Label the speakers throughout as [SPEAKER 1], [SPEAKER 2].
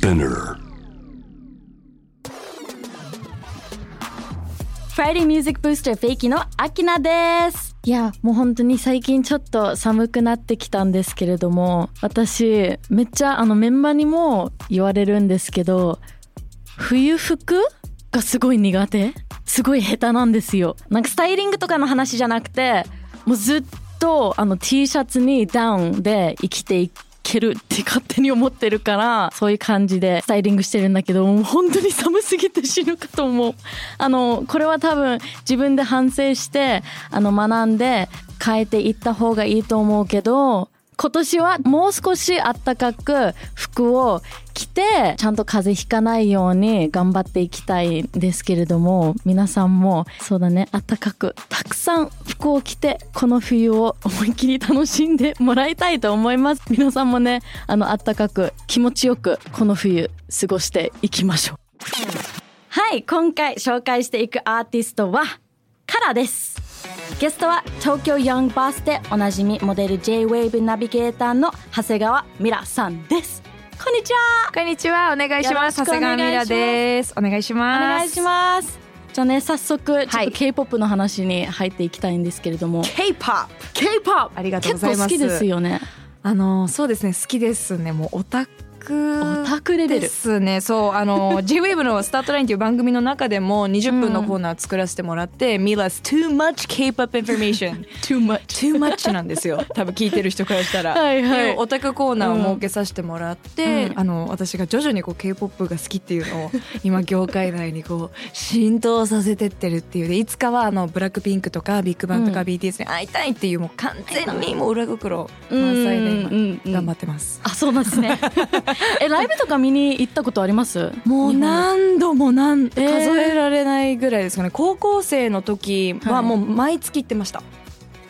[SPEAKER 1] Spinner.
[SPEAKER 2] Friday Music Booster フェイキのアキナです。いやもう本当に最近ちょっと寒くなってきたんですけれども私めっちゃあのメンバーにも言われるんですけど冬服がすごい苦手？すごい下手なんですよ。なんかスタイリングとかの話じゃなくてもうずっとあの T シャツにダウンで生きていけるって勝手に思ってるからそういう感じでスタイリングしてるんだけどもう本当に寒すぎて死ぬかと思う。あのこれは多分自分で反省してあの学んで変えていった方がいいと思うけど今年はもう少しあったかく服を着てちゃんと風邪ひかないように頑張っていきたいんですけれども皆さんもそうだねあったかくたくさん服を着てこの冬を思いっきり楽しんでもらいたいと思います。皆さんもねあのあったかく気持ちよくこの冬過ごしていきましょう。はい今回紹介していくアーティストはカラです。ゲストは東京ヤングバースでおなじみモデル J-WAVE ナビゲーターの長谷川ミラさんです。こんにちは。
[SPEAKER 3] こんにちは。お願いします。長谷川ミラです。お願いし
[SPEAKER 2] お
[SPEAKER 3] ます。
[SPEAKER 2] 願いします。じゃあね早速ちょっと
[SPEAKER 3] はい
[SPEAKER 2] K-POP の話に入っていきたいんですけれども、
[SPEAKER 3] K-POP
[SPEAKER 2] K-POP
[SPEAKER 3] ありがとうございます。
[SPEAKER 2] 結構好きですよね。
[SPEAKER 3] あのそうですね。好きですね。もうオタク
[SPEAKER 2] オタクレベル。
[SPEAKER 3] ですね。そうあの J-WAVE の「スタートライン」っていう番組の中でも20分のコーナー作らせてもらって「ミラス too much K-POP information.
[SPEAKER 2] Too much.
[SPEAKER 3] Too much なんですよ。多分聞いてる人からしたら。
[SPEAKER 2] はいはい。
[SPEAKER 3] オタクコーナーを設けさせてもらって、
[SPEAKER 2] うん。
[SPEAKER 3] あの私が徐々にこう K-POP が好きっていうのを今業界内にこう浸透させてってるっていう。でいつかはあのブラックピンクとかビッグバンとか
[SPEAKER 2] うん。
[SPEAKER 3] BTS に会いたいっていうもう完全にもう裏袋満載で今頑張ってます。
[SPEAKER 2] あそうなんですねえライブとか見に行ったことあります？
[SPEAKER 3] もう何度も何数
[SPEAKER 2] えー。
[SPEAKER 3] えられないぐらいですかね、高校生の時
[SPEAKER 2] は
[SPEAKER 3] はい。もう毎月行ってました、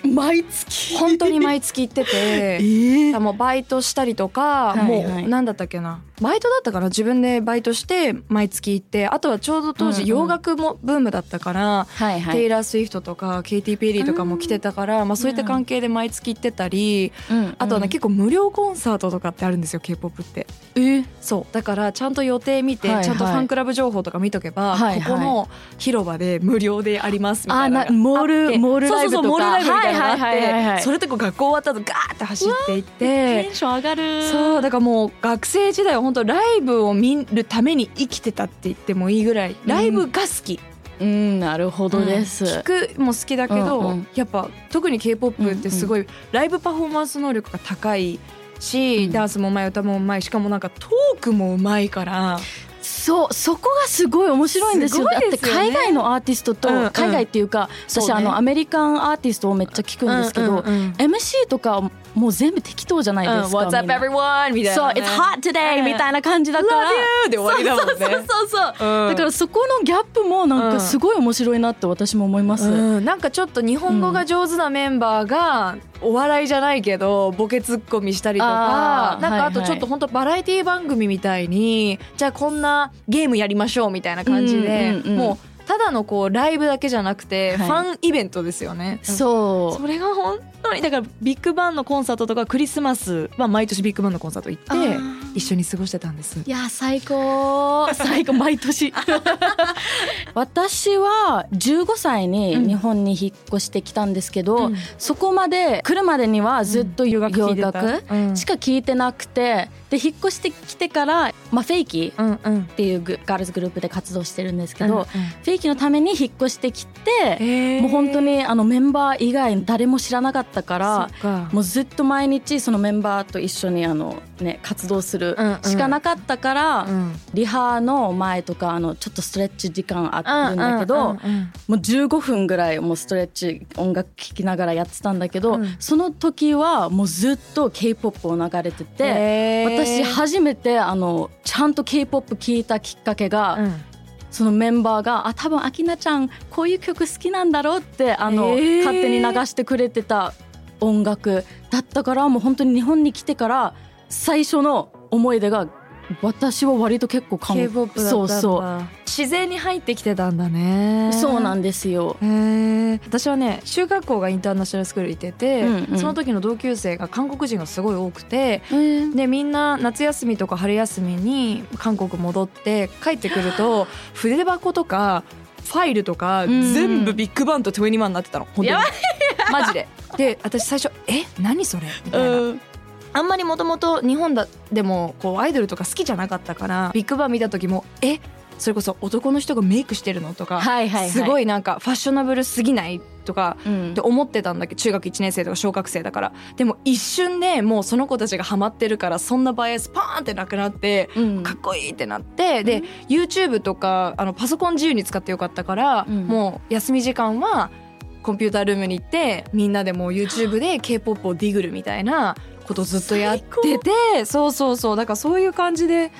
[SPEAKER 2] 毎月？
[SPEAKER 3] 本当に毎月行ってて。
[SPEAKER 2] えー。
[SPEAKER 3] もうバイトしたりとか、
[SPEAKER 2] はいはい。
[SPEAKER 3] もう何だったっけなバイトだったから自分でバイトして毎月行ってあとはちょうど当時
[SPEAKER 2] うんうん。
[SPEAKER 3] 洋楽もブームだったから、
[SPEAKER 2] はいはい。
[SPEAKER 3] テイラー・スウィフトとかケイティ・ペリーとかも来てたから、まあ、そういった関係で毎月行ってたり、
[SPEAKER 2] うん
[SPEAKER 3] あとはね、
[SPEAKER 2] うん
[SPEAKER 3] 結構無料コンサートとかってあるんですよ k p o p って。
[SPEAKER 2] え？
[SPEAKER 3] そう。だからちゃんと予定見て、
[SPEAKER 2] はいはい。
[SPEAKER 3] ちゃんとファンクラブ情報とか見とけば、
[SPEAKER 2] はいはい。
[SPEAKER 3] ここの広場で無料でありますみたいな
[SPEAKER 2] モールモールライブとか。
[SPEAKER 3] そうそうそうモールライブみたいなのがあって、
[SPEAKER 2] はいはい
[SPEAKER 3] それとこう学校終わった後ガーって走っていっ
[SPEAKER 2] テ
[SPEAKER 3] て
[SPEAKER 2] ンション上がる。
[SPEAKER 3] そうだからもう学生時代は本当ライブを見るために生きてたって言ってもいいぐらいライブが好き、
[SPEAKER 2] うんなるほどです、
[SPEAKER 3] 聞くも好きだけど、
[SPEAKER 2] うんうん。
[SPEAKER 3] やっぱ特に k p o p ってすごいライブパフォーマンス能力が高いし、
[SPEAKER 2] うん。
[SPEAKER 3] ダンスもうまい歌もうまいしかもなんかトークもうまいから
[SPEAKER 2] そうそこがすごい面白いんですよ。
[SPEAKER 3] すね。
[SPEAKER 2] だって海外のアーティストと、
[SPEAKER 3] うんうん。
[SPEAKER 2] 海外っていうか私あのアメリカンアーティストをめっちゃ聞くんですけど、
[SPEAKER 3] うんうんうん。
[SPEAKER 2] MC とかもう全部適当じゃないですか、
[SPEAKER 3] What's up
[SPEAKER 2] みんな。
[SPEAKER 3] Everyone? みたい
[SPEAKER 2] そう「
[SPEAKER 3] な、ね、
[SPEAKER 2] It's hot today、
[SPEAKER 3] うん。
[SPEAKER 2] みたいな感じだから。
[SPEAKER 3] Love you! で終わりだもんね。
[SPEAKER 2] そうそうそうそう、
[SPEAKER 3] う。ん。
[SPEAKER 2] だからそこのギャップもなんかすごい面白いなって私も思います、
[SPEAKER 3] うん、なんかちょっと日本語が上手なメンバーがお笑いじゃないけどボケツッコミしたりとかなんかあと
[SPEAKER 2] はいはい。
[SPEAKER 3] ちょっと本当バラエティ番組みたいにじゃあこんなゲームやりましょうみたいな感じで、もうただのこうライブだけじゃなくて、
[SPEAKER 2] はい。
[SPEAKER 3] ファンイベントですよね。
[SPEAKER 2] そう。
[SPEAKER 3] それが本当にだからビッグバンのコンサートとかクリスマスは毎年ビッグバンのコンサート行って一緒に過ごしてたんです。
[SPEAKER 2] いや最高。最高。毎年。私は15歳に日本に引っ越してきたんですけど、
[SPEAKER 3] うん。
[SPEAKER 2] そこまで来るまでにはずっと洋楽,、しか聞いてなくてで引っ越してきてから、まあ、フェイキーっていうグガールズグループで活動してるんですけど、
[SPEAKER 3] うんうん。
[SPEAKER 2] フェイキーのために引っ越してきて、
[SPEAKER 3] えー。
[SPEAKER 2] もう本当にあのメンバー以外誰も知らなかったからもうずっと毎日そのメンバーと一緒にあの、ね、活動するしかなかったから、
[SPEAKER 3] うん。
[SPEAKER 2] リハの前とかあのちょっとストレッチ時間あるんだけど、もう15分ぐらいもうストレッチ音楽聴きながらやってたんだけど、
[SPEAKER 3] うん。
[SPEAKER 2] その時はもうずっと k p o p を流れてて、私初めてあのちゃんと k p o p 聴いたきっかけが、
[SPEAKER 3] うん
[SPEAKER 2] そのメンバーがあ多分アキナちゃんこういう曲好きなんだろうってあの、
[SPEAKER 3] へー。
[SPEAKER 2] 勝手に流してくれてた音楽だったからもう本当に日本に来てから最初の思い出が私は割と結構韓
[SPEAKER 3] だ
[SPEAKER 2] そうそ
[SPEAKER 3] 自然に入ってきてたんだね。
[SPEAKER 2] うそうなんんですよ。
[SPEAKER 3] 私はね中学校がインターナショナルスクール行ってて、
[SPEAKER 2] うんうん。
[SPEAKER 3] その時の同級生が韓国人がすごい多くて
[SPEAKER 2] えー。
[SPEAKER 3] でみんな夏休みとか春休みに韓国戻って帰ってくると 筆箱とかファイルとか
[SPEAKER 2] うん
[SPEAKER 3] 全部ビッグバンと21になってたの。本当に。マジで。で私最初「え？何それ?」みたいな。
[SPEAKER 2] うん
[SPEAKER 3] あんまりもともと日本だでもこうアイドルとか好きじゃなかったからビッグバン見た時も「えそれこそ男の人がメイクしてるの?」とか、
[SPEAKER 2] はいはいはい。
[SPEAKER 3] すごいなんかファッショナブルすぎないとか
[SPEAKER 2] うん。
[SPEAKER 3] って思ってたんだけど中学1年生とか小学生だから。でも一瞬でもうその子たちがハマってるからそんなバイアスパーンってなくなって
[SPEAKER 2] うん。
[SPEAKER 3] かっこいいってなってで YouTube とかあのパソコン自由に使ってよかったから、
[SPEAKER 2] うん。
[SPEAKER 3] もう休み時間はコンピュータールームに行ってみんなでもう YouTube で k p o p をディグるみたいなことずっとやっててそうそうそう。だからそういう感じで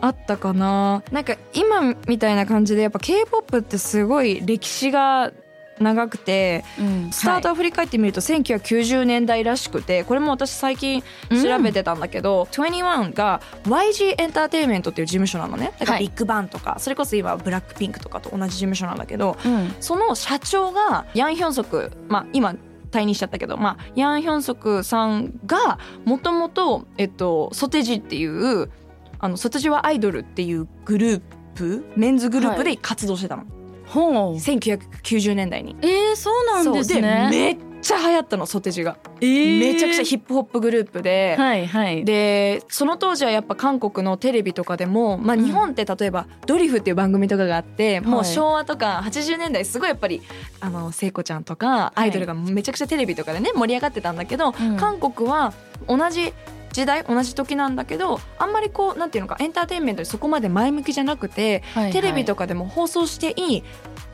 [SPEAKER 3] あったかな。なんか今みたいな感じでやっぱ k p o p ってすごい歴史が長くて
[SPEAKER 2] うん。
[SPEAKER 3] スタートを振り返ってみると1990年代らしくてこれも私最近調べてたんだけど、21が YG エンターテインメントっていう事務所なのね。だから
[SPEAKER 2] はい
[SPEAKER 3] ビッグバンとか、それこそ今ブラックピンクとかと同じ事務所なんだけど
[SPEAKER 2] うん。
[SPEAKER 3] その社長がヤン・ヒョンソクまあ今退任しちゃったけど、まあ、ヤン・ヒョンソクさんがもともと、えっと、ソテジっていうあのソテジはアイドルっていうグループメンズグループで活動してたの、
[SPEAKER 2] ほう。
[SPEAKER 3] 1990年代に。
[SPEAKER 2] えー、そうなんですね。
[SPEAKER 3] めっちゃ流行ったのソテジが、
[SPEAKER 2] えー。
[SPEAKER 3] めちゃくちゃヒップホップグループで、
[SPEAKER 2] はいはい。
[SPEAKER 3] でその当時はやっぱ韓国のテレビとかでも、まあ、
[SPEAKER 2] うん。
[SPEAKER 3] 日本って例えば「ドリフ」っていう番組とかがあって、もう
[SPEAKER 2] はい
[SPEAKER 3] 昭和とか80年代すごいやっぱりあの聖子ちゃんとかアイドルがめちゃくちゃテレビとかでね盛り上がってたんだけど、
[SPEAKER 2] うん。
[SPEAKER 3] 韓国は同じ時代同じ時なんだけどあんまりこうなんていうのかエンターテインメントにそこまで前向きじゃなくて、
[SPEAKER 2] はいはい。
[SPEAKER 3] テレビとかでも放送していい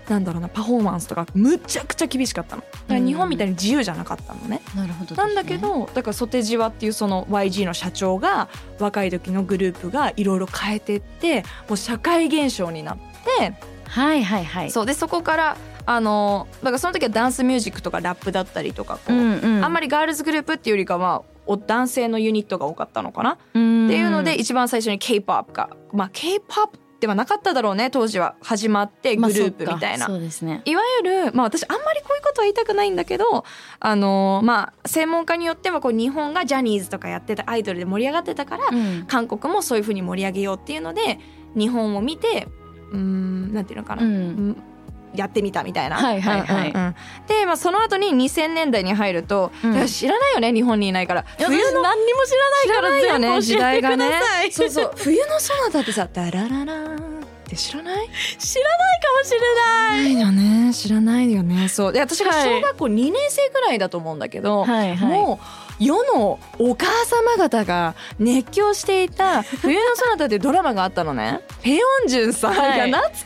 [SPEAKER 3] なんだろうなパフォーマンスとかむちゃくちゃ厳しかったの。だから日本みたいに自由じゃなかったのね。
[SPEAKER 2] なるほどね
[SPEAKER 3] なんだけどだからソテジワっていうその YG の社長が若い時のグループがいろいろ変えてってもう社会現象になって、
[SPEAKER 2] はいはいはい。
[SPEAKER 3] そうでそこからあのだからその時はダンスミュージックとかラップだったりとかこう、
[SPEAKER 2] うんうん。
[SPEAKER 3] あんまりガールズグループっていうよりかはお男性のユニットが多かったのかな、
[SPEAKER 2] っ
[SPEAKER 3] っていうので一番最初に K-POP がまあ K-POP ではなかっただろうね当時は。始まってグループみたいな。
[SPEAKER 2] そうですね。
[SPEAKER 3] いわゆる、まあ、私あんまりこういうことは言いたくないんだけどあの、まあ、専門家によってはこう日本がジャニーズとかやってたアイドルで盛り上がってたから、
[SPEAKER 2] うん。
[SPEAKER 3] 韓国もそういうふうに盛り上げようっていうので日本を見てうーんなんていうのかな、
[SPEAKER 2] う
[SPEAKER 3] うんんやってみたみたいな。
[SPEAKER 2] はいはいはい。
[SPEAKER 3] うんうんうん。で、まあ、その後に2000年代に入ると、
[SPEAKER 2] うん。
[SPEAKER 3] いや知らないよね日本にいないから。冬の
[SPEAKER 2] 私何にも知らないから
[SPEAKER 3] 知らないよね
[SPEAKER 2] 全部教えて
[SPEAKER 3] 時代がね。そうそう。冬のソナタってさ「ダラララーン」って知らない？
[SPEAKER 2] 知らないかもしれない。
[SPEAKER 3] ないよね。知らないよね。そう。で私が
[SPEAKER 2] はい。
[SPEAKER 3] 小学校2年生ぐらいだと思うんだけど、
[SPEAKER 2] はいはい。
[SPEAKER 3] もう世のお母様方が熱狂していた「冬のそなた」っていうドラマがあったのね。ペヨンジュンさんが
[SPEAKER 2] はい
[SPEAKER 3] 懐かし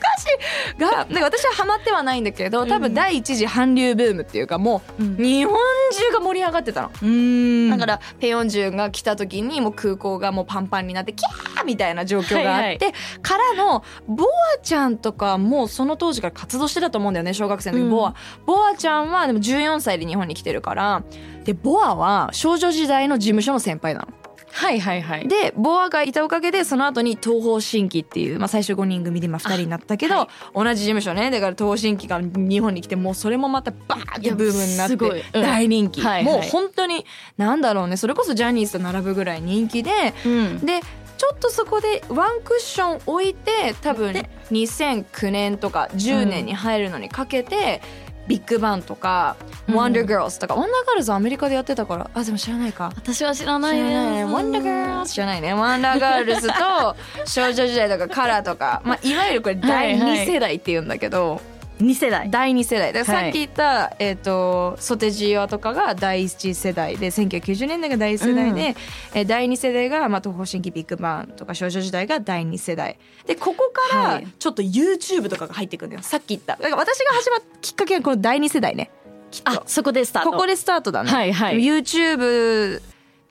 [SPEAKER 3] い。がなんか私はハマってはないんだけど多分第一次韓流ブームっていうかもう
[SPEAKER 2] うん。
[SPEAKER 3] 日本中が盛り上がってたの。
[SPEAKER 2] うん。
[SPEAKER 3] だからペヨンジュンが来た時にもう空港がもうパンパンになってキャーみたいな状況があって、からのボアちゃんとかもうその当時から活動してたと思うんだよね小学生の時、
[SPEAKER 2] うん。
[SPEAKER 3] ボア。ボアちゃんはでも14歳で日本に来てるからでボアは少女時代の事務所の先輩なの。
[SPEAKER 2] はいはいはい。
[SPEAKER 3] でボアがいたおかげでその後に東方神起っていう、まあ、最初5人組で今2人になったけど、
[SPEAKER 2] は
[SPEAKER 3] 同じ事務所ね。だから東方神起が日本に来てもうそれもまたバーンってブームになっ
[SPEAKER 2] いやすごい。
[SPEAKER 3] て
[SPEAKER 2] うん。
[SPEAKER 3] 大人気、
[SPEAKER 2] はいはい。
[SPEAKER 3] もう本当になんだろうね。それこそジャニーズと並ぶぐらい人気で
[SPEAKER 2] うん。
[SPEAKER 3] でちょっとそこでワンクッション置いて多分2009年とか10年に入るのにかけて、ビッグバンとか、
[SPEAKER 2] うん
[SPEAKER 3] ワンダーガールズとかワンダーガールズはアメリカでやってたからあでも知らないか。
[SPEAKER 2] 私は知らない
[SPEAKER 3] ね。
[SPEAKER 2] ね
[SPEAKER 3] ワンダーガールズ知らないね。ワンダーガールズと 少女時代とかカラーとか、まあ、いわゆるこれ第2世代って言うんだけど、
[SPEAKER 2] 2世代。
[SPEAKER 3] 第2世代。だから
[SPEAKER 2] はい
[SPEAKER 3] さっき言った、えー、とソテジアとかが第1世代で1990年代が第1世代で、えー第2世代が、まあ、東方神起ビッグバンとか少女時代が第2世代。でここか
[SPEAKER 2] はい。
[SPEAKER 3] らちょっと YouTube とかが入ってくるんだよ。さっき言った。だから私が始まったきっかけはこの第2世代ね。
[SPEAKER 2] あそこでスタート。
[SPEAKER 3] ここでスタートだね、
[SPEAKER 2] はいはい。
[SPEAKER 3] YouTube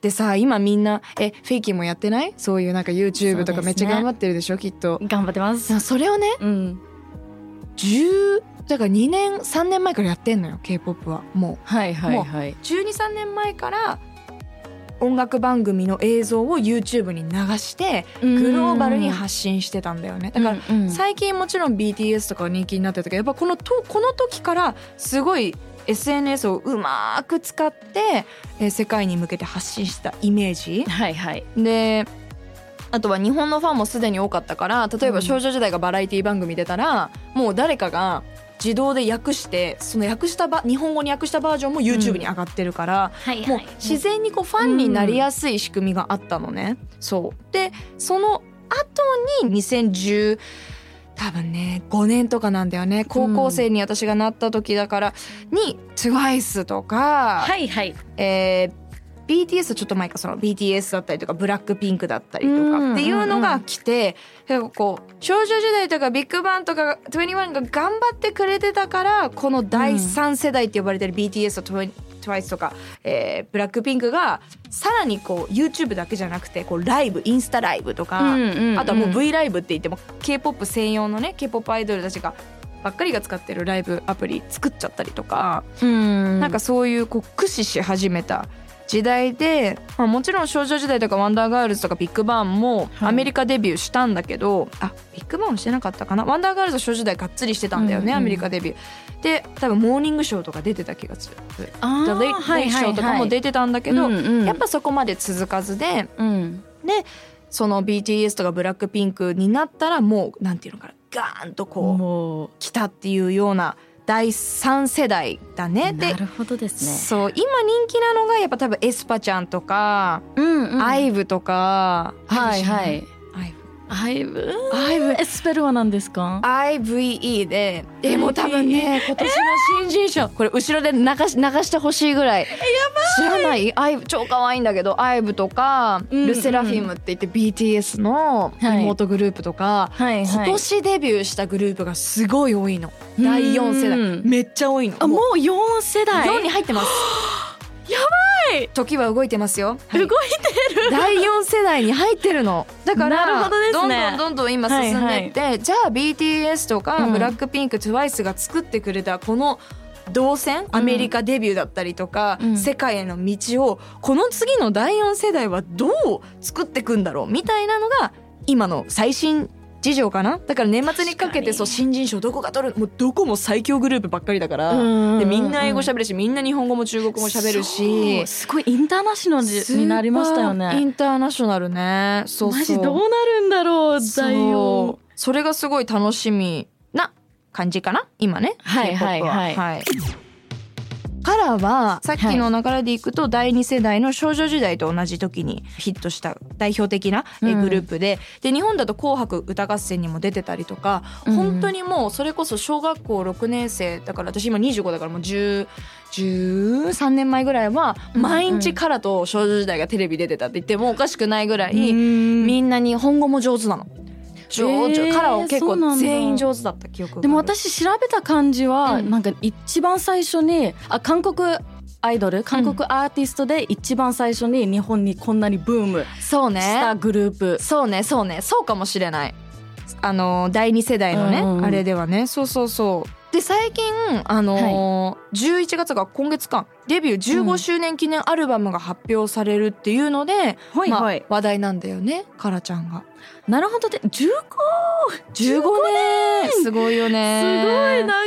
[SPEAKER 3] でさ今みんなえフェイキーもやってない？そういうなんか YouTube とかめっちゃ頑張ってるでしょきっと。
[SPEAKER 2] 頑張ってます。
[SPEAKER 3] それをね
[SPEAKER 2] うん
[SPEAKER 3] 10だから2年3年前からやってんのよ k p o p は。も
[SPEAKER 2] はいはいはい。
[SPEAKER 3] う123年前から音楽番組の映像を YouTube に流してグローバルに発信してたんだよね。だから最近もちろん BTS とか人気になってたけどやっぱこのとこの時からすごい SNS をうまく使って、えー世界に向けて発信したイメージ。
[SPEAKER 2] はいはい。
[SPEAKER 3] であとは日本のファンもすでに多かったから例えば少女時代がバラエティ番組出たら、もう誰かが自動で訳してその訳したば日本語に訳したバージョンも YouTube に上がってるから、
[SPEAKER 2] はい
[SPEAKER 3] もう自然にこうファンになりやすい仕組みがあったのね。そう。でその後に2010多分ね5年とかなんだよね。高校生に私がなった時だからに TWICE とか、
[SPEAKER 2] はいはい。
[SPEAKER 3] えー BTS はちょっと前かその BTS だったりとかブラックピンクだったりと
[SPEAKER 2] うん
[SPEAKER 3] かっていうのが来て、なんかこう少女時代とかビッグバンとか21が頑張ってくれてたからこの第三世代って呼ばれてる BTS と TWICE とか、えーブラックピンクがさらにこう YouTube だけじゃなくてこうライブインスタライブとか、あとはもう V ライブって言っても K-POP 専用のね K-POP アイドルたちがばっかりが使ってるライブアプリ作っちゃったりとか。
[SPEAKER 2] うん
[SPEAKER 3] なんかそういうこう駆使し始めた時代で、まあ、もちろん少女時代とか Wonder Girls とかビッグバンも
[SPEAKER 2] はい。
[SPEAKER 3] アメリカデビューしたんだけど、あビッグバンはしてなかったかな？ Wonder Girls は少女時代がっつりしてたんだよね、
[SPEAKER 2] うんうん
[SPEAKER 3] アメリカデビュー。で多分モーニングショーとか出てた気がする。
[SPEAKER 2] あ
[SPEAKER 3] The
[SPEAKER 2] ー
[SPEAKER 3] Late
[SPEAKER 2] はい
[SPEAKER 3] Late
[SPEAKER 2] はい。
[SPEAKER 3] Show とかも出てたんだけど、やっぱそこまで続かずで
[SPEAKER 2] うん。
[SPEAKER 3] その BTS とか BLACKPINK になったらもうなんていうのかなガーンとこう。来たっていうような第三世代だね。で
[SPEAKER 2] なるほどですね。
[SPEAKER 3] そう今人気なのがやっぱ多分エスパちゃんとか、
[SPEAKER 2] うんうん。
[SPEAKER 3] アイブとか
[SPEAKER 2] はいはい
[SPEAKER 3] アイブ
[SPEAKER 2] アイブ
[SPEAKER 3] アイブ
[SPEAKER 2] えスペルは何ですか
[SPEAKER 3] ？IVE ででも多分ね今年の新人賞。これ後ろで流し流してほしいぐらい。知らない？アイブ超可愛いんだけどアイブとか、
[SPEAKER 2] うん
[SPEAKER 3] ルセラフィムって言って BTS の
[SPEAKER 2] はい。
[SPEAKER 3] 妹グループとか、
[SPEAKER 2] はい
[SPEAKER 3] 今年デビューしたグループがすごい多いの。第4世代。
[SPEAKER 2] うん
[SPEAKER 3] めっちゃ多いの。
[SPEAKER 2] あもう4世代
[SPEAKER 3] ？4に入ってます。
[SPEAKER 2] や
[SPEAKER 3] ばい時は動いてますよ、はい。
[SPEAKER 2] 動いてる。
[SPEAKER 3] 第4世代に入ってるの。だから
[SPEAKER 2] ね。
[SPEAKER 3] どんどんどんどん今進んでって、じゃあ BTS とか、
[SPEAKER 2] うん。
[SPEAKER 3] ブラックピンク TWICE が作ってくれたこの動線アメリカデビューだったりとか、
[SPEAKER 2] うん。
[SPEAKER 3] 世界への道をこの次の第4世代はどう作っていくんだろうみたいなのが今の最新事情かな？だから年末にかけてそう新人賞どこが取る？もうどこも最強グループばっかりだから、
[SPEAKER 2] うん
[SPEAKER 3] でみんな英語喋るしみんな日本語も中国語も喋るし。
[SPEAKER 2] そうすごいインターナショナルになりましたよ
[SPEAKER 3] スーパーイ
[SPEAKER 2] ね
[SPEAKER 3] ンターナショナルね。そうそう。
[SPEAKER 2] マジどうなるんだろう
[SPEAKER 3] そう。
[SPEAKER 2] 第4
[SPEAKER 3] それがすごい楽しみな感じかな？今ね。
[SPEAKER 2] はいはいはい。
[SPEAKER 3] はいからはさっきの流れでいくと第2世代の少女時代と同じ時にヒットした代表的なグループで,、で日本だと「紅白歌合戦」にも出てたりとか、
[SPEAKER 2] うん
[SPEAKER 3] 本当にもうそれこそ小学校6年生だから私今25だからもう10 13年前ぐらいは
[SPEAKER 2] うん
[SPEAKER 3] 毎日カラと少女時代がテレビ出てたって言ってもおかしくないぐらい、
[SPEAKER 2] み
[SPEAKER 3] みんなに本語も上手なの。上手、
[SPEAKER 2] えー
[SPEAKER 3] カラーは結構全員上手だった記憶
[SPEAKER 2] でも私調べた感じは、
[SPEAKER 3] うん。
[SPEAKER 2] なんか一番最初にあ韓国アイドル韓国アーティストで一番最初に日本にこんなにブーム
[SPEAKER 3] そう
[SPEAKER 2] した
[SPEAKER 3] ね
[SPEAKER 2] グループ、
[SPEAKER 3] そうねそうね。そうかもしれない。あの第二世代のね、
[SPEAKER 2] うんうん。
[SPEAKER 3] あれではね。そうそうそうで最近あのー11月が今月かデビュー15周年記念アルバムが発表されるっていうので、
[SPEAKER 2] はい
[SPEAKER 3] まあ
[SPEAKER 2] はい
[SPEAKER 3] 話題なんだよねカラちゃんが。
[SPEAKER 2] なるほど。で15
[SPEAKER 3] 15年。すごいよ
[SPEAKER 2] すごい
[SPEAKER 3] ね
[SPEAKER 2] 長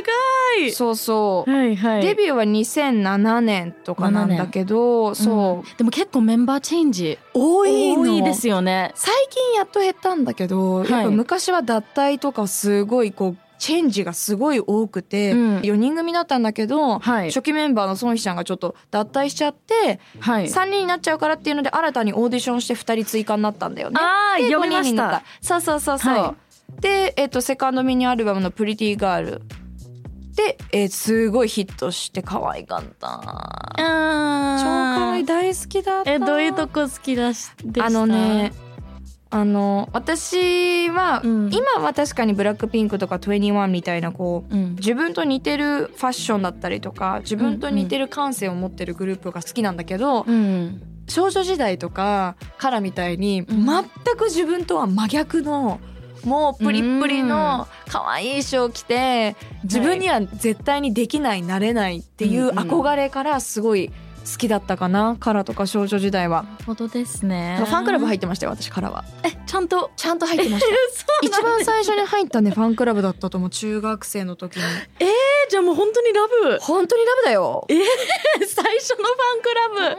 [SPEAKER 2] い。
[SPEAKER 3] そうそう。
[SPEAKER 2] はいはい。
[SPEAKER 3] デビューは2007年とかなんだけど、そう、
[SPEAKER 2] うん。でも結構メンバーチェンジ
[SPEAKER 3] 多いの。
[SPEAKER 2] 多いですよね。
[SPEAKER 3] 最近やっと減ったんだけど、
[SPEAKER 2] はい
[SPEAKER 3] やっぱ昔は脱退とかすごいこうチェンジがすごい多くて、
[SPEAKER 2] うん。
[SPEAKER 3] 4人組だったんだけど、
[SPEAKER 2] はい。
[SPEAKER 3] 初期メンバーのソンヒちゃんがちょっと脱退しちゃって、
[SPEAKER 2] はい。
[SPEAKER 3] 3人になっちゃうからっていうので新たにオーディションして2人追加になったんだよね。
[SPEAKER 2] あー
[SPEAKER 3] で
[SPEAKER 2] 読みまし
[SPEAKER 3] 5人になった。そうそうそうそう。
[SPEAKER 2] は
[SPEAKER 3] で、えっとセカンドミニアルバムの「プリティガール」で、えーすごいヒットして可愛かった。
[SPEAKER 2] あ
[SPEAKER 3] 超可愛い
[SPEAKER 2] い。
[SPEAKER 3] 大好きだった。
[SPEAKER 2] えどういうとこ好きだしでした？
[SPEAKER 3] あのねあの私は、
[SPEAKER 2] うん。
[SPEAKER 3] 今は確かにブラックピンクとか21みたいなこう
[SPEAKER 2] うん。
[SPEAKER 3] 自分と似てるファッションだったりとか自分と似てる感性を持ってるグループが好きなんだけど、
[SPEAKER 2] うん。
[SPEAKER 3] 少女時代とかカラみたいに
[SPEAKER 2] うん。
[SPEAKER 3] 全く自分とは真逆のもうプリップリの可愛い衣装を着て自分には絶対にできないなれないっていう憧れからすごい好きだったかな？カラとか少女時代は。
[SPEAKER 2] なるほどですね。
[SPEAKER 3] ファンクラブ入
[SPEAKER 2] っ
[SPEAKER 3] ってましたよ私カラは。
[SPEAKER 2] えちゃんと？
[SPEAKER 3] ちゃんと入ってました。一番最初に入ったねファンクラブだったと思う中学生の時に。
[SPEAKER 2] えじゃあもう本当にラブ。
[SPEAKER 3] 本当にラブだよ。
[SPEAKER 2] え 最初のファンクラブ。
[SPEAKER 3] ラ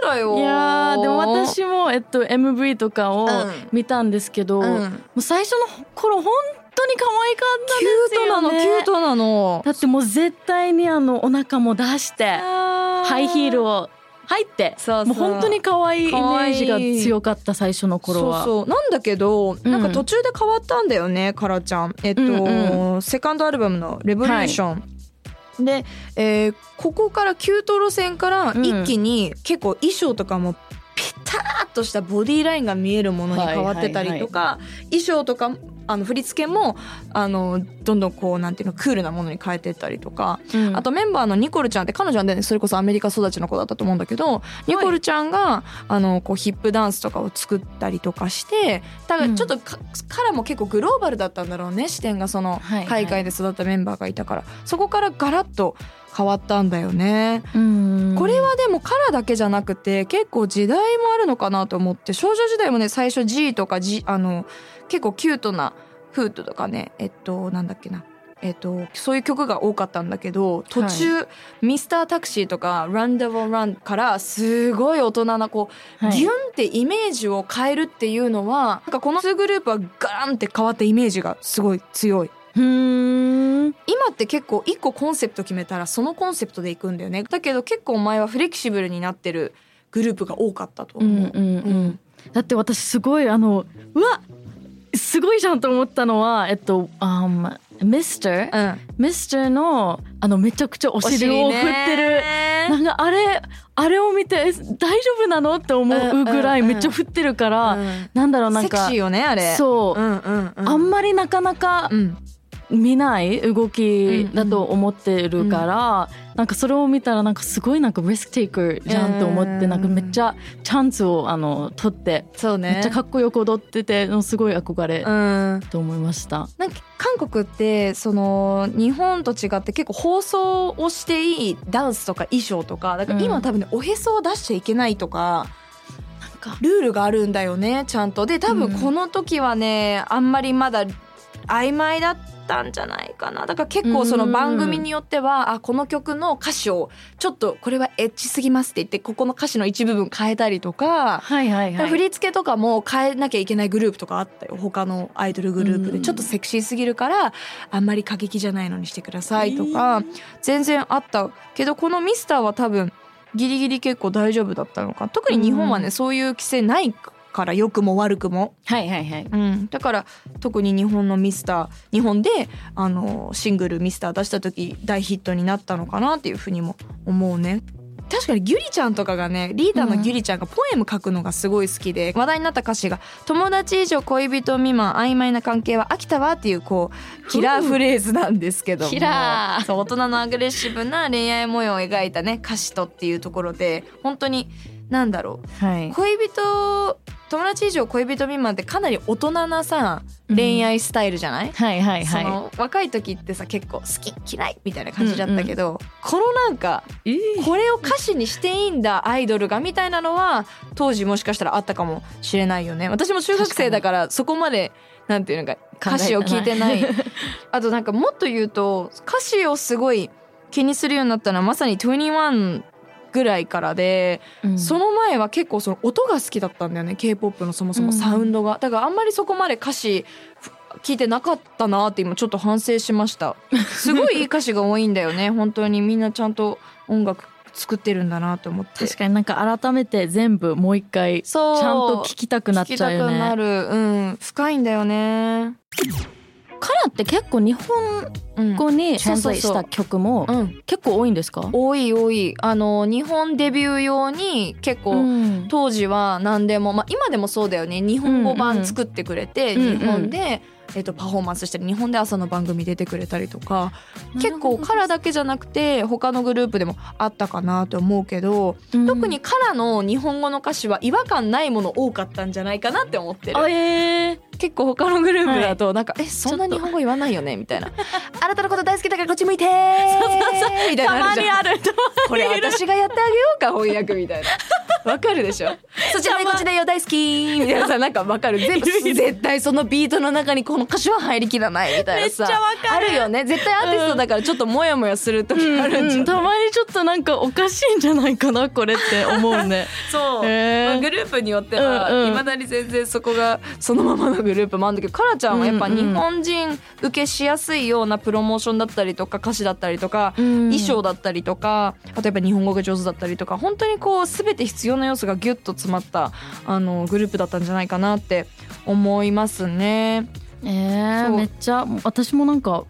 [SPEAKER 3] ブだよ。
[SPEAKER 2] いやーでも私も、えっと、MV とかを
[SPEAKER 3] うん。
[SPEAKER 2] 見たんですけど、
[SPEAKER 3] うん。
[SPEAKER 2] もう最初の頃本当に可愛かった
[SPEAKER 3] キュ
[SPEAKER 2] ですよ
[SPEAKER 3] ートなのキ
[SPEAKER 2] ね
[SPEAKER 3] ュートなの。
[SPEAKER 2] だってもう絶対にあのお腹も出して
[SPEAKER 3] ハ
[SPEAKER 2] ハイヒールを入って
[SPEAKER 3] そう
[SPEAKER 2] もう本当に可愛いイメージが強かった最初の頃は。
[SPEAKER 3] そうそう。なんだけど、
[SPEAKER 2] うん。
[SPEAKER 3] なんか途中で変わったんだよねカラちゃん。えっと、
[SPEAKER 2] うん
[SPEAKER 3] セカンドアルバムの「レボリューション」で、えーここからキュート路線から
[SPEAKER 2] うん。
[SPEAKER 3] 一気に結構衣装とかもピタッとしたボディラインが見えるものに変わってたりとか、衣装とかあの振り付けもあのどんどんこうなんていうのクールなものに変えてったりとか、
[SPEAKER 2] うん。
[SPEAKER 3] あとメンバーのニコルちゃんって彼女はねそれこそアメリカ育ちの子だったと思うんだけど、ニコルちゃんがあのこうヒップダンスとかを作ったりとかしてだからちょっとか、彼も結構グローバルだったんだろうね視点がその
[SPEAKER 2] はいはい。
[SPEAKER 3] 海外で育ったメンバーがいたから、そこからガラッと変わったんだよね。
[SPEAKER 2] うん。
[SPEAKER 3] これはでもカラーだけじゃなくて結構時代もあるのかなと思って少女時代もね最初 G とか G あの結構キュートなフードとかねえっとなんだっけな。えっと、そういう曲が多かったんだけど途中、ミスタータクシーとかランダブルランからすごい大人なこう、
[SPEAKER 2] はい。
[SPEAKER 3] ギュンってイメージを変えるっていうのはなんかこの2グループはガランって変わったイメージがすごい強い。
[SPEAKER 2] うーん。
[SPEAKER 3] 今って結構一個コンセプト決めたらそのコンセプトでいくんだよね。だけど結構前はフレキシブルになってるグループが多かったと思う、
[SPEAKER 2] うんうんうん。だって私すごいあのうわすごいじゃんと思ったのはえっと、um, ミスター
[SPEAKER 3] うん。
[SPEAKER 2] ミスターのあのめちゃくちゃお尻を振ってる。なんかあれあれを見てえ大丈夫なの？って思うぐらい
[SPEAKER 3] うんうんうん。
[SPEAKER 2] めっちゃ振ってるから、
[SPEAKER 3] うん。
[SPEAKER 2] なんだろうなんか。
[SPEAKER 3] セクシーよねあれ。
[SPEAKER 2] そう、
[SPEAKER 3] うんうんうん。
[SPEAKER 2] あんまりなかなか
[SPEAKER 3] うん
[SPEAKER 2] 見ない動きだと思ってるから、なんかそれを見たらなんかすごいなんかリスクテイクーじゃんと思って、
[SPEAKER 3] うん。
[SPEAKER 2] なんかめっちゃチャンスをあの取って
[SPEAKER 3] そうね。
[SPEAKER 2] めっちゃかっこよく踊っててすごい憧れ
[SPEAKER 3] うん。
[SPEAKER 2] と思いました。
[SPEAKER 3] なんか韓国ってその日本と違って結構放送をしていいダンスとか衣装とかだから今
[SPEAKER 2] うん。
[SPEAKER 3] 多分ねおへそを出しちゃいけないとか
[SPEAKER 2] なんか。
[SPEAKER 3] ルールがあるんだよねちゃんと。で多分この時はね、あんまりまだ曖昧だったんじゃないかな。だから結構その番組によっては、あこの曲の歌詞をちょっとこれはエッチすぎますって言ってここの歌詞の一部分変えたりとか、
[SPEAKER 2] はいはいはい。
[SPEAKER 3] 振り付けとかも変えなきゃいけないグループとかあったよ。他のアイドルグループ
[SPEAKER 2] うん。
[SPEAKER 3] でちょっとセクシーすぎるからあんまり過激じゃないのにしてくださいとか全然あったけどこのミスターは多分ギリギリ結構大丈夫だったのか特に日本はね、
[SPEAKER 2] うん。
[SPEAKER 3] そういう規制ないから良くも悪くも、
[SPEAKER 2] はいはいはい。
[SPEAKER 3] うん、だから特に日本のミスター日本であのシングル「ミスター出した時大ヒットになったのかなっていうふうにも思うね。確かにギュリちゃんとかがねリーダーのギュリちゃんがポエム書くのがすごい好きで、話題になった歌詞が「友達以上恋人未満曖昧な関係は飽きたわ」っていうこうキラーフレーズなんですけども
[SPEAKER 2] キラー
[SPEAKER 3] そう大人のアグレッシブな恋愛模様を描いたね歌詞とっていうところで本当になんだろう
[SPEAKER 2] はい。
[SPEAKER 3] 恋人友達以上恋人未満ってかなり大人なさ恋愛スタイルじゃない、
[SPEAKER 2] はいはいは
[SPEAKER 3] その若い時ってさ結構好き嫌いみたいな感じだったけど、このなん。か
[SPEAKER 2] い。
[SPEAKER 3] これを歌詞にしていいんだアイドルがみたいなのは当時もしかしたらあったかもしれないよね。私も中学生だからそこまでなんていうのか歌詞を聞いてない。あとなんかもっと言うと歌詞をすごい気にするようになったのはまさに21ぐらいからで、
[SPEAKER 2] うん。
[SPEAKER 3] その前は結構その音が好きだったんだよね k p o p のそもそもサウンドが、だからあんまりそこまで歌詞ふ聞いてなかったなって今ちょっと反省しました。すごいいい歌詞が多いんだよね本当にみんなちゃんと音楽作ってるんだなと思って。
[SPEAKER 2] 確かになんか改めて全部もう一回ちゃんと聞きたくなっちゃうよ
[SPEAKER 3] 聞きたくな
[SPEAKER 2] ね。
[SPEAKER 3] る。うん。深いんだよね
[SPEAKER 2] カラって結構日本
[SPEAKER 3] うん
[SPEAKER 2] 語に
[SPEAKER 3] そうそうそう
[SPEAKER 2] translate した曲も
[SPEAKER 3] うん。
[SPEAKER 2] 結構多いんですか？
[SPEAKER 3] 多い多い。あの日本デビュー用に結構、
[SPEAKER 2] うん。
[SPEAKER 3] 当時は何でも、まあ、今でもそうだよね。日本語版作ってくれて、
[SPEAKER 2] うんうん
[SPEAKER 3] 日本でえっと、パフォーマンスしたり日本で朝の番組出てくれたりとか結構カラだけじゃなくて他のグループでもあったかなと思うけど、
[SPEAKER 2] うん。
[SPEAKER 3] 特にカラの日本語の歌詞は違和感ないもの多かったんじゃないかなって思ってる。
[SPEAKER 2] あえー、
[SPEAKER 3] 結構他のグループだとなんか「えそんな日本語言わないよね」みたいな「あなたのこと大好きだからこっち向いて」みたいな
[SPEAKER 2] たまにある
[SPEAKER 3] これ私がやってあげようか翻訳みたいな。わかるでしょ？そっちねこっちだよ大好きみたいな。さなんかわかる。全部 絶対そのビートの中にこの歌詞は入りきらないみたいなさ。あるよね。絶対アーティストだからちょっとモヤモヤする時あるんじゃ
[SPEAKER 2] うん、たまにちょっとなんかおかしいんじゃないかなこれって思うね。
[SPEAKER 3] そう、
[SPEAKER 2] へー
[SPEAKER 3] まあグループによっては
[SPEAKER 2] うんうん。
[SPEAKER 3] いま、未だに全然そこがそのままのグループもあるんだけどカラちゃんはやっぱ日本人受けしやすいようなプロモーションだったりとか歌詞だったりとか、
[SPEAKER 2] うん。
[SPEAKER 3] 衣装だったりとかあとやっぱ日本語が上手だったりとか本当にこう全て必要な要素がギュッと詰まったあのグループだったんじゃないかなって思いますね。
[SPEAKER 2] えー、めっちゃ私もなんか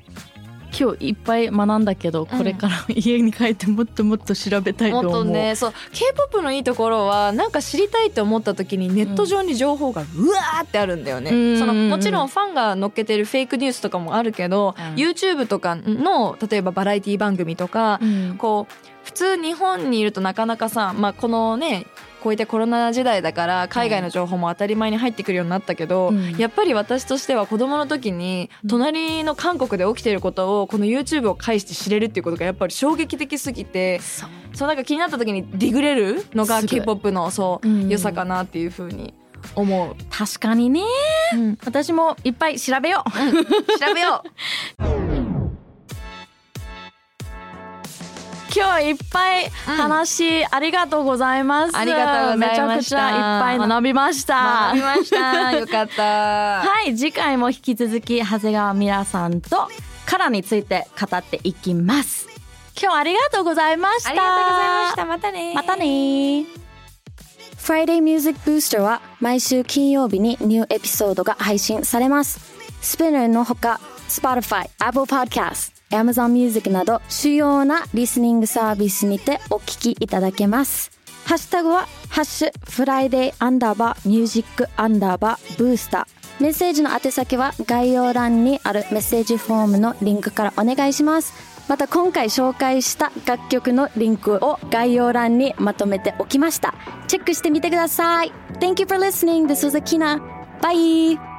[SPEAKER 2] 今日いっぱい学んだけど、これから家に帰ってもっともっと調べたいと
[SPEAKER 3] も
[SPEAKER 2] 思う。
[SPEAKER 3] っとねそう K-POP のいいところはなんか知りたいと思った時にネット上に情報がうわーってあるんだよね、
[SPEAKER 2] うん。
[SPEAKER 3] そのもちろんファンが載っけてるフェイクニュースとかもあるけど、
[SPEAKER 2] うん。
[SPEAKER 3] YouTube とかの例えばバラエティ番組とか、
[SPEAKER 2] うん。
[SPEAKER 3] こう普通日本にいるとなかなかさ、まあ、このねこういったコロナ時代だから海外の情報も当たり前に入ってくるようになったけど、
[SPEAKER 2] うん。
[SPEAKER 3] やっぱり私としては子供の時に隣の韓国で起きてることをこの YouTube を介して知れるっていうことがやっぱり衝撃的すぎて
[SPEAKER 2] そう。
[SPEAKER 3] なんか気になった時にディグれるのが K-POP のそう、
[SPEAKER 2] うん
[SPEAKER 3] 良さかなっていうふうに思う、
[SPEAKER 2] 確かにね。
[SPEAKER 3] うん。
[SPEAKER 2] 私もいっぱい調べよう。
[SPEAKER 3] 調べよ
[SPEAKER 2] 今日いっぱい話、ありがとうございます。
[SPEAKER 3] ありがとうございました。
[SPEAKER 2] めちゃくちゃいっぱい学びまし
[SPEAKER 3] う
[SPEAKER 2] た。
[SPEAKER 3] 学びました。よかった。
[SPEAKER 2] はい次回も引き続き長谷川ミラさんとカラについて語っていきます。今日はありがとうございました。
[SPEAKER 3] ありがとうございました。またね
[SPEAKER 2] またね
[SPEAKER 1] Friday Music Booster は毎週金曜日にニューエピソードが配信されます。スピナーのほか、Spotify、Apple Podcast、Amazon Music など主要なリスニングサービスにてお聞きいただけます。ハッシュタグは、ハッシュ、フライデーアンダーバーミュージックアンダーバーブースター。メッセージの宛先は概要欄にあるメッセージフォームのリンクからお願いします。また今回紹介した楽曲のリンクを概要欄にまとめておきました。チェックしてみてください。Thank you for listening. This was Akina. Bye!